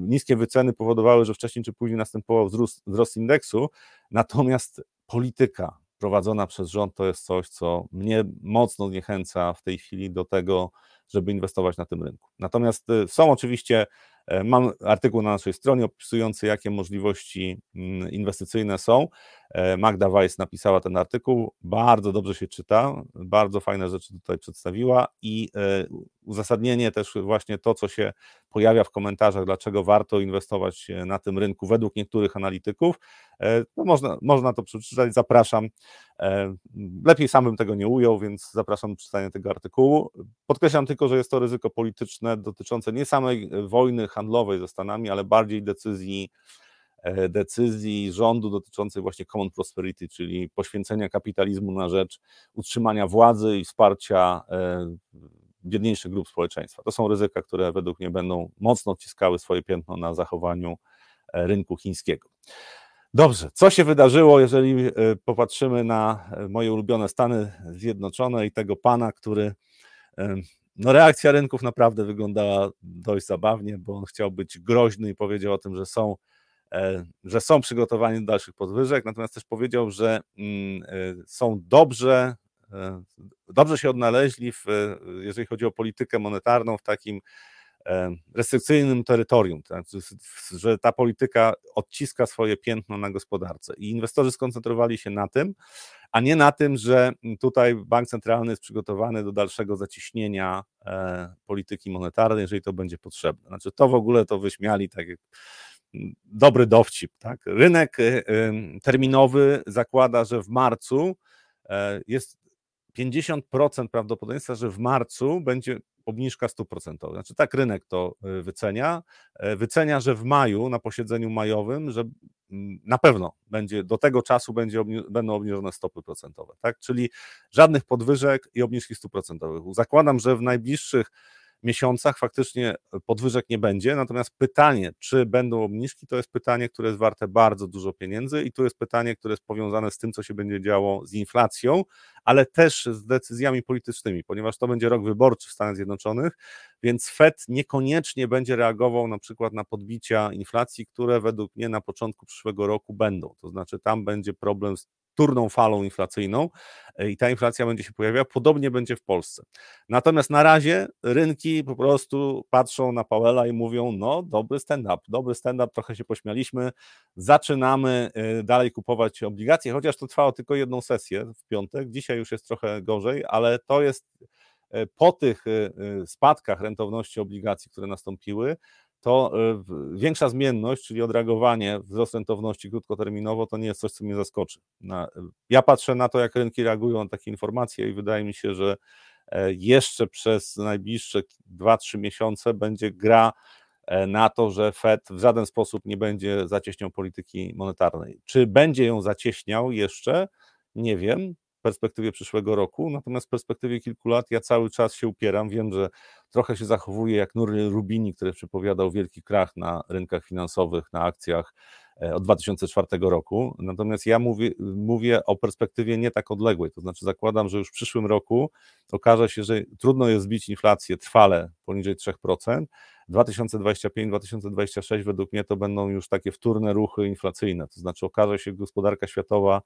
niskie wyceny powodowały, że wcześniej czy później następował wzrost, wzrost indeksu, natomiast polityka prowadzona przez rząd to jest coś, co mnie mocno zniechęca w tej chwili do tego, żeby inwestować na tym rynku. Natomiast y, są oczywiście, e, mam artykuł na naszej stronie opisujący, jakie możliwości mm, inwestycyjne są. E, Magda Weiss napisała ten artykuł, bardzo dobrze się czyta, bardzo fajne rzeczy tutaj przedstawiła i e, uzasadnienie też właśnie to, co się pojawia w komentarzach, dlaczego warto inwestować na tym rynku według niektórych analityków, no można, można to przeczytać, zapraszam. Lepiej sam bym tego nie ujął, więc zapraszam do przeczytania tego artykułu. Podkreślam tylko, że jest to ryzyko polityczne dotyczące nie samej wojny handlowej ze Stanami, ale bardziej decyzji E, decyzji rządu dotyczącej właśnie common prosperity, czyli poświęcenia kapitalizmu na rzecz utrzymania władzy i wsparcia e, biedniejszych grup społeczeństwa. To są ryzyka, które według mnie będą mocno odciskały swoje piętno na zachowaniu e, rynku chińskiego. Dobrze, co się wydarzyło, jeżeli popatrzymy na moje ulubione Stany Zjednoczone i tego pana, który no reakcja rynków naprawdę wyglądała dość zabawnie, bo on chciał być groźny i powiedział o tym, że są E, że są przygotowani do dalszych podwyżek, natomiast też powiedział, że mm, e, są dobrze, e, dobrze się odnaleźli, w, jeżeli chodzi o politykę monetarną, w takim restrykcyjnym terytorium, tak? że ta polityka odciska swoje piętno na gospodarce i inwestorzy skoncentrowali się na tym, a nie na tym, że tutaj bank centralny jest przygotowany do dalszego zaciśnienia polityki monetarnej, jeżeli to będzie potrzebne. Znaczy to w ogóle to wyśmiali, tak jak dobry dowcip. Tak? Rynek y, terminowy zakłada, że w marcu e, jest 50% prawdopodobieństwa, że w marcu będzie obniżka stóp procentowych. Znaczy tak rynek to y, wycenia. E, wycenia, że w maju, na posiedzeniu majowym, że mm, na pewno będzie, do tego czasu będzie, będą obniżone stopy procentowe. Tak? Czyli żadnych podwyżek i obniżki stóp procentowych. Zakładam, że w najbliższych miesiącach faktycznie podwyżek nie będzie. Natomiast pytanie, czy będą obniżki, to jest pytanie, które jest warte bardzo dużo pieniędzy i tu jest pytanie, które jest powiązane z tym, co się będzie działo z inflacją, ale też z decyzjami politycznymi, ponieważ to będzie rok wyborczy w Stanach Zjednoczonych, więc Fed niekoniecznie będzie reagował na przykład na podbicia inflacji, które według mnie na początku przyszłego roku będą. To znaczy tam będzie problem z turną falą inflacyjną e, i ta inflacja będzie się pojawiała. Podobnie będzie w Polsce. Natomiast na razie rynki po prostu patrzą na Powella i mówią: No, dobry stand-up, dobry stand-up, trochę się pośmialiśmy, zaczynamy e, dalej kupować obligacje, chociaż to trwało tylko jedną sesję w piątek. Dzisiaj już jest trochę gorzej, ale to jest e, po tych spadkach rentowności obligacji, które nastąpiły, to e, większa zmienność, czyli odreagowanie wzrost rentowności krótkoterminowo, to nie jest coś, co mnie zaskoczy. Ja patrzę na to, jak rynki reagują na takie informacje i wydaje mi się, że e, jeszcze przez najbliższe 2-3 miesiące będzie gra e, na to, że Fed w żaden sposób nie będzie zacieśniał polityki monetarnej. Czy będzie ją zacieśniał jeszcze? Nie wiem perspektywie przyszłego roku, natomiast w perspektywie kilku lat ja cały czas się upieram. Wiem, że trochę się zachowuje jak Nuri Rubini, który przepowiadał wielki krach na rynkach finansowych, na akcjach e, od 2004 roku. Natomiast ja mówię, mówię o perspektywie nie tak odległej, to znaczy zakładam, że już w przyszłym roku okaże się, że trudno jest zbić inflację trwale poniżej 3%. 2025-2026 według mnie to będą już takie wtórne ruchy inflacyjne, to znaczy okaże się, że gospodarka światowa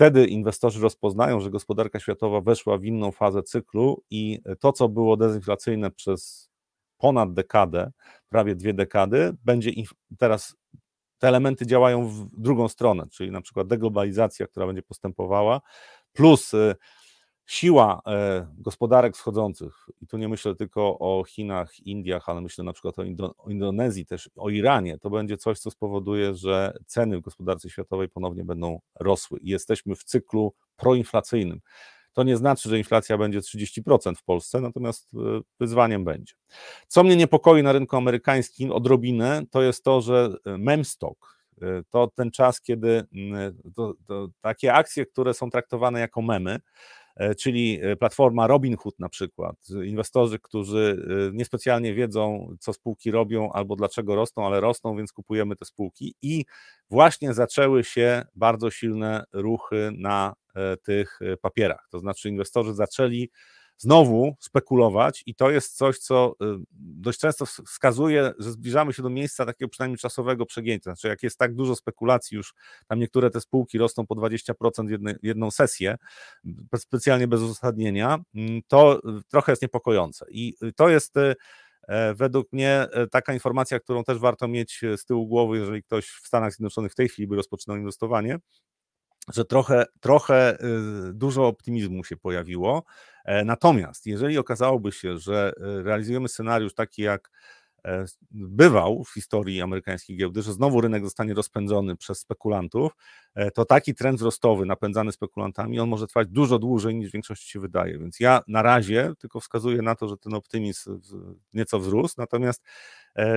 Wtedy inwestorzy rozpoznają, że gospodarka światowa weszła w inną fazę cyklu i to, co było dezinflacyjne przez ponad dekadę, prawie dwie dekady, będzie teraz te elementy działają w drugą stronę, czyli na przykład deglobalizacja, która będzie postępowała, plus y, siła e, gospodarek wschodzących, i tu nie myślę tylko o Chinach, Indiach, ale myślę na przykład o, Indo o, Indonezji, też o Iranie, to będzie coś, co spowoduje, że ceny w gospodarce światowej ponownie będą rosły jesteśmy w cyklu proinflacyjnym. To nie znaczy, że inflacja będzie 30% w Polsce, natomiast e, wyzwaniem będzie. Co mnie niepokoi na rynku amerykańskim odrobinę, to jest to, że e, memstock, to ten czas, kiedy to, to takie akcje, które są traktowane jako memy, czyli e, platforma Robinhood na przykład. Inwestorzy, którzy e, niespecjalnie wiedzą, co spółki robią albo dlaczego rosną, ale rosną, więc kupujemy te spółki i właśnie zaczęły się bardzo silne ruchy na tych papierach. To znaczy inwestorzy zaczęli znowu spekulować i to jest coś, co y, dość często wskazuje, że zbliżamy się do miejsca takiego przynajmniej czasowego przegięcia. Znaczy, jak jest tak dużo spekulacji już, tam niektóre te spółki rosną po 20% w jedną sesję, specjalnie bez uzasadnienia, mm, to y, trochę jest niepokojące. I y, to jest e, według mnie e, taka informacja, którą też warto mieć z tyłu głowy, jeżeli ktoś w Stanach Zjednoczonych w tej chwili by rozpoczynał inwestowanie, że trochę, trochę dużo optymizmu się pojawiło. E, natomiast jeżeli okazałoby się, że e, realizujemy scenariusz taki jak e, bywał w historii amerykańskiej giełdy, że znowu rynek zostanie rozpędzony przez spekulantów, to taki trend wzrostowy napędzany spekulantami, on może trwać dużo dłużej niż w większości się wydaje. Więc ja na razie tylko wskazuję na to, że ten optymizm nieco wzrósł, natomiast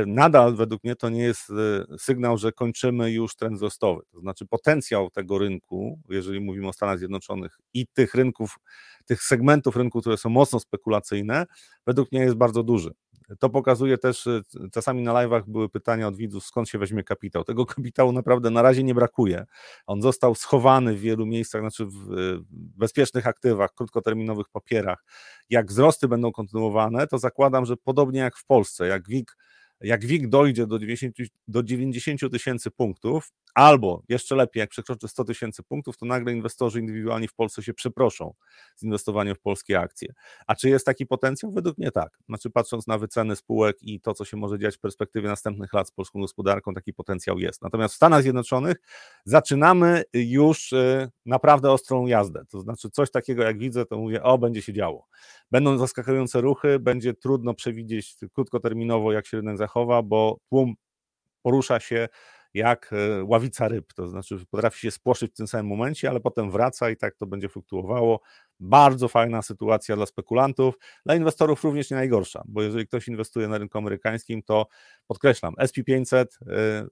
nadal według mnie to nie jest sygnał, że kończymy już trend wzrostowy. To znaczy potencjał tego rynku, jeżeli mówimy o Stanach Zjednoczonych i tych rynków tych segmentów rynku, które są mocno spekulacyjne, według mnie jest bardzo duży. To pokazuje też, y, czasami na live'ach były pytania od widzów, skąd się weźmie kapitał. Tego kapitału naprawdę na razie nie brakuje. On został schowany w wielu miejscach, znaczy w bezpiecznych aktywach, krótkoterminowych papierach. Jak wzrosty będą kontynuowane, to zakładam, że podobnie jak w Polsce, jak WIG jak WIG dojdzie do 90, do 90 tysięcy punktów, albo jeszcze lepiej, jak przekroczy 100 tysięcy punktów, to nagle inwestorzy indywidualni w Polsce się przeproszą z inwestowania w polskie akcje. A czy jest taki potencjał? Według mnie tak. Znaczy, patrząc na wyceny spółek i to, co się może dziać w perspektywie następnych lat z polską gospodarką, taki potencjał jest. Natomiast w Stanach Zjednoczonych zaczynamy już y, naprawdę ostrą jazdę. To znaczy, coś takiego, jak widzę, to mówię, o, będzie się działo. Będą zaskakujące ruchy, będzie trudno przewidzieć krótkoterminowo, jak się rynek zachowa, bo tłum porusza się jak e, ławica ryb, to znaczy potrafi się spłoszyć w tym samym momencie, ale potem wraca i tak to będzie fluktuowało. Bardzo fajna sytuacja dla spekulantów, dla inwestorów również nie najgorsza, bo jeżeli ktoś inwestuje na rynku amerykańskim, to podkreślam, SP500 e,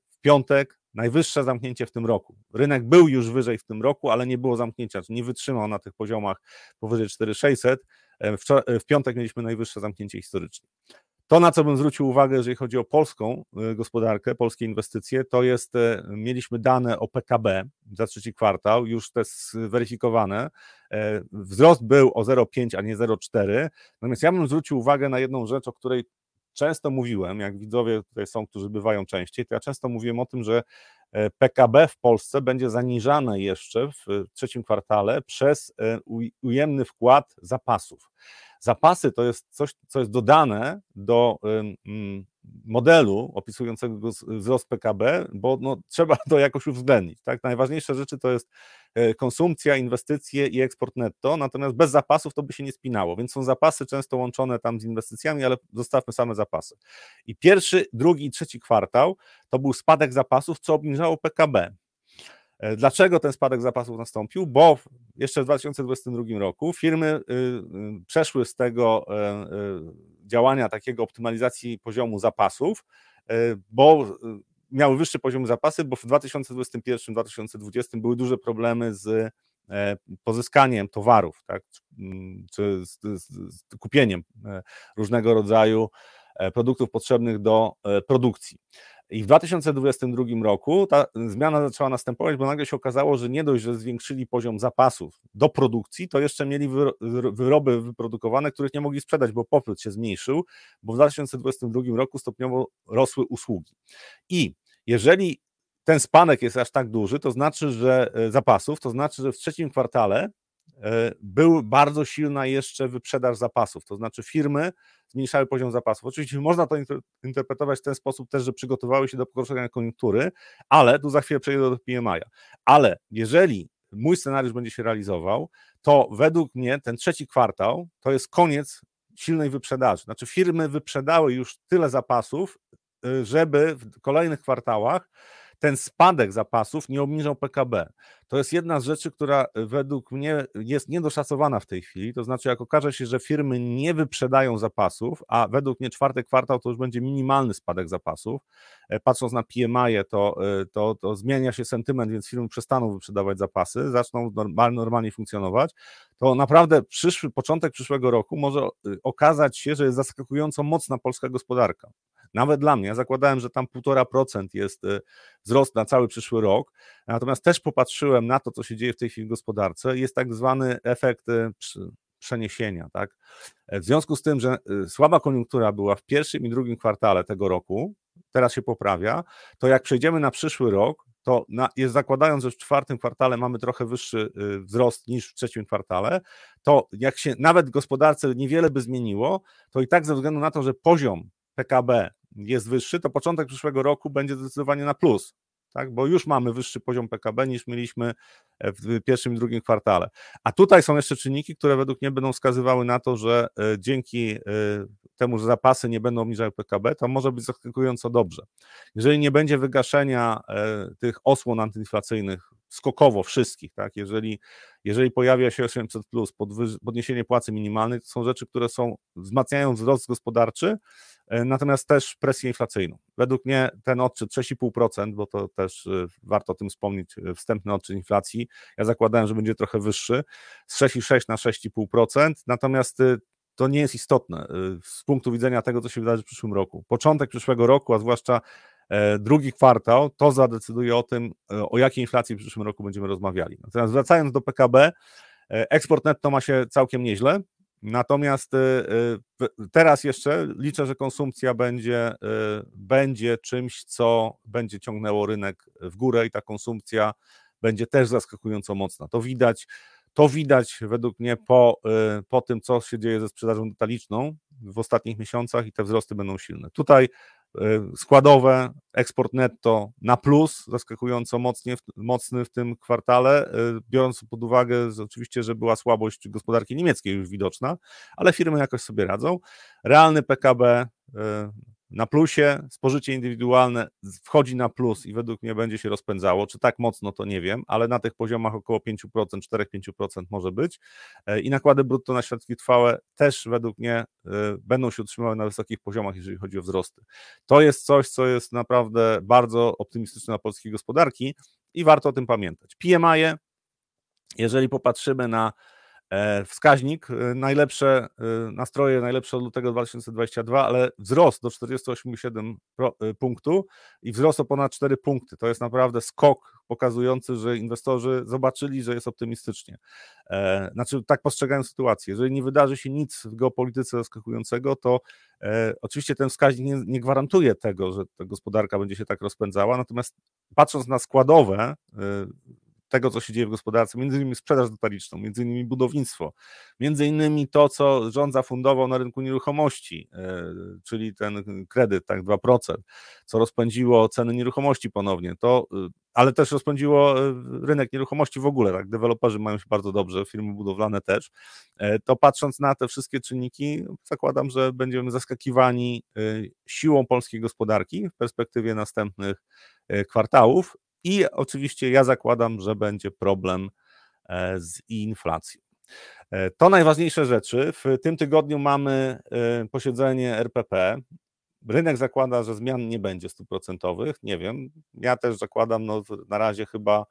w piątek najwyższe zamknięcie w tym roku. Rynek był już wyżej w tym roku, ale nie było zamknięcia, nie wytrzymał na tych poziomach powyżej 4600. E, w piątek mieliśmy najwyższe zamknięcie historyczne. To, na co bym zwrócił uwagę, jeżeli chodzi o polską y, gospodarkę, polskie inwestycje, to jest, y, mieliśmy dane o PKB za trzeci kwartał, już te zweryfikowane. E, wzrost był o 0,5, a nie 0,4. Natomiast ja bym zwrócił uwagę na jedną rzecz, o której często mówiłem, jak widzowie tutaj są, którzy bywają częściej, to ja często mówiłem o tym, że e, PKB w Polsce będzie zaniżane jeszcze w trzecim kwartale przez e, ujemny wkład zapasów. Zapasy to jest coś, co jest dodane do modelu opisującego wzrost PKB, bo no, trzeba to jakoś uwzględnić. Tak? Najważniejsze rzeczy to jest e, konsumpcja, inwestycje i eksport netto, natomiast bez zapasów to by się nie spinało, więc są zapasy często łączone tam z inwestycjami, ale zostawmy same zapasy. I pierwszy, drugi i trzeci kwartał to był spadek zapasów, co obniżało PKB. E, dlaczego ten spadek zapasów nastąpił? Bo jeszcze w 2022 roku firmy y, y, przeszły z tego e, y, działania takiego optymalizacji poziomu zapasów, e, bo miały wyższy poziom zapasy, bo w 2021-2020 były duże problemy z pozyskaniem towarów, tak, czy z, z, z kupieniem różnego rodzaju produktów potrzebnych do produkcji. I w 2022 roku ta zmiana zaczęła następować, bo nagle się okazało, że nie dość, że zwiększyli poziom zapasów do produkcji, to jeszcze mieli wyroby wyprodukowane, których nie mogli sprzedać, bo popyt się zmniejszył, bo w 2022 roku stopniowo rosły usługi. I jeżeli ten spanek jest aż tak duży, to znaczy, że e, zapasów, to znaczy, że w trzecim kwartale był bardzo silna jeszcze wyprzedaż zapasów, to znaczy firmy zmniejszały poziom zapasów. Oczywiście można to interpretować w ten sposób też, że przygotowały się do pogorszenia koniunktury, ale tu za chwilę przejdę do PMI-a. Ale jeżeli mój scenariusz będzie się realizował, to według mnie ten trzeci kwartał to jest koniec silnej wyprzedaży. Znaczy firmy wyprzedały już tyle zapasów, y, żeby w kolejnych kwartałach ten spadek zapasów nie obniżał PKB. To jest jedna z rzeczy, która według mnie jest niedoszacowana w tej chwili. To znaczy, jak okaże się, że firmy nie wyprzedają zapasów, a według mnie czwarty kwartał to już będzie minimalny spadek zapasów. E, patrząc na PMI, to, e, to, to zmienia się sentyment, więc firmy przestaną wyprzedawać zapasy, zaczną normalnie funkcjonować. To naprawdę przyszły początek przyszłego roku może e, okazać się, że jest zaskakująco mocna polska gospodarka. Nawet dla mnie, ja zakładałem, że tam 1,5% jest y, wzrost na cały przyszły rok, natomiast też popatrzyłem na to, co się dzieje w tej chwili w gospodarce, jest tak zwany efekt y, przeniesienia. Tak? W związku z tym, że y, słaba koniunktura była w pierwszym i drugim kwartale tego roku, teraz się poprawia, to jak przejdziemy na przyszły rok, to na, jest zakładając, że w czwartym kwartale mamy trochę wyższy wzrost niż w trzecim kwartale, to jak się nawet w gospodarce niewiele by zmieniło, to i tak ze względu na to, że poziom PKB jest wyższy, to początek przyszłego roku będzie zdecydowanie na plus, tak? bo już mamy wyższy poziom PKB niż mieliśmy w pierwszym i drugim kwartale. A tutaj są jeszcze czynniki, które według mnie będą wskazywały na to, że e, dzięki e, temu, że zapasy nie będą obniżały PKB, to może być zaskakująco dobrze. Jeżeli nie będzie wygaszenia e, tych osłon antyinflacyjnych skokowo wszystkich, tak? Jeżeli, jeżeli pojawia się 800 plus, podniesienie płacy minimalnej, to są rzeczy, które są wzmacniają wzrost gospodarczy, E, natomiast też presję inflacyjną. Według mnie ten odczyt 6,5%, bo to też e, warto o tym wspomnieć, e, wstępny odczyt inflacji, ja zakładałem, że będzie trochę wyższy, z 6,6 na 6,5%, natomiast to nie jest istotne z punktu widzenia tego, co się wydarzy w przyszłym roku. Początek przyszłego roku, a zwłaszcza drugi kwartał, to zadecyduje o tym, o jakiej inflacji w przyszłym roku będziemy rozmawiali. Natomiast wracając do PKB, eksport netto ma się całkiem nieźle, Natomiast teraz jeszcze liczę, że konsumpcja będzie, będzie czymś, co będzie ciągnęło rynek w górę i ta konsumpcja będzie też zaskakująco mocna. To widać, to widać według mnie po, po tym, co się dzieje ze sprzedażą detaliczną w ostatnich miesiącach i te wzrosty będą silne. Tutaj składowe, eksport netto na plus, zaskakująco mocnie, mocny w tym kwartale, y, biorąc pod uwagę oczywiście, że była słabość gospodarki niemieckiej już widoczna, ale firmy jakoś sobie radzą. Realny PKB y, na plusie, spożycie indywidualne wchodzi na plus i według mnie będzie się rozpędzało. Czy tak mocno, to nie wiem, ale na tych poziomach około 5%, 4-5% może być. E, I nakłady brutto na środki trwałe też według mnie e, będą się utrzymywały na wysokich poziomach, jeżeli chodzi o wzrosty. To jest coś, co jest naprawdę bardzo optymistyczne dla polskiej gospodarki i warto o tym pamiętać. PMI, jeżeli popatrzymy na E, wskaźnik, e, najlepsze e, nastroje, najlepsze od lutego 2022, ale wzrost do 48,7 punktu i wzrost o ponad 4 punkty. To jest naprawdę skok pokazujący, że inwestorzy zobaczyli, że jest optymistycznie. Znaczy, tak postrzegają sytuację. Jeżeli nie wydarzy się nic w geopolityce zaskakującego, to oczywiście ten wskaźnik nie, nie gwarantuje tego, że ta gospodarka będzie się tak rozpędzała, natomiast patrząc na składowe tego, co się dzieje w gospodarce, między innymi sprzedaż detaliczną, między innymi budownictwo, między innymi to, co rząd zafundował na rynku nieruchomości, e, czyli ten kredyt, tak 2%, co rozpędziło ceny nieruchomości ponownie, to, e, ale też rozpędziło e, rynek nieruchomości w ogóle, tak, deweloperzy mają się bardzo dobrze, firmy budowlane też, to patrząc na te wszystkie czynniki, zakładam, że będziemy zaskakiwani siłą polskiej gospodarki w perspektywie następnych kwartałów i oczywiście ja zakładam, że będzie problem e, z inflacją. E, to najważniejsze rzeczy. W tym tygodniu mamy e, posiedzenie RPP. Rynek zakłada, że zmian nie będzie stuprocentowych. Nie wiem. Ja też zakładam, no na razie chyba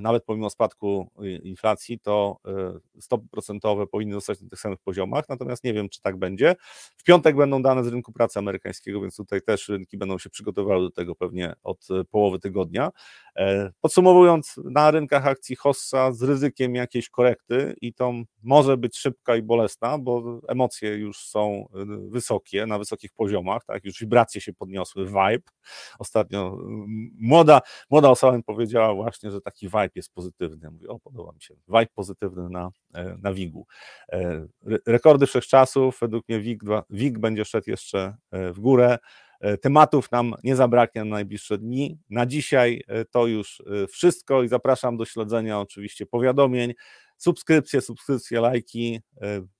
nawet pomimo spadku inflacji, to e, stopy procentowe powinny zostać na tych samych poziomach, natomiast nie wiem, czy tak będzie. W piątek będą dane z rynku pracy amerykańskiego, więc tutaj też rynki będą się przygotowywały do tego pewnie od e, połowy tygodnia. Podsumowując, na rynkach akcji Hossa z ryzykiem jakiejś korekty i to może być szybka i bolesna, bo emocje już są wysokie, na wysokich poziomach, tak, już wibracje się podniosły, vibe. Ostatnio młoda, młoda osoba mi powiedziała właśnie, że taki vibe jest pozytywny. Mówię, o podoba mi się, vibe pozytywny na, e, na WIG-u. E, rekordy wszechczasów, według mnie WIG, WIG będzie szedł jeszcze e, w górę. Tematów nam nie zabraknie na najbliższe dni. Na dzisiaj to już wszystko i zapraszam do śledzenia oczywiście powiadomień. subskrypcje, subskrypcje, lajki.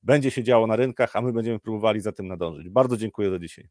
Będzie się działo na rynkach, a my będziemy próbowali za tym nadążyć. Bardzo dziękuję za dzisiaj.